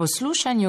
poslušanju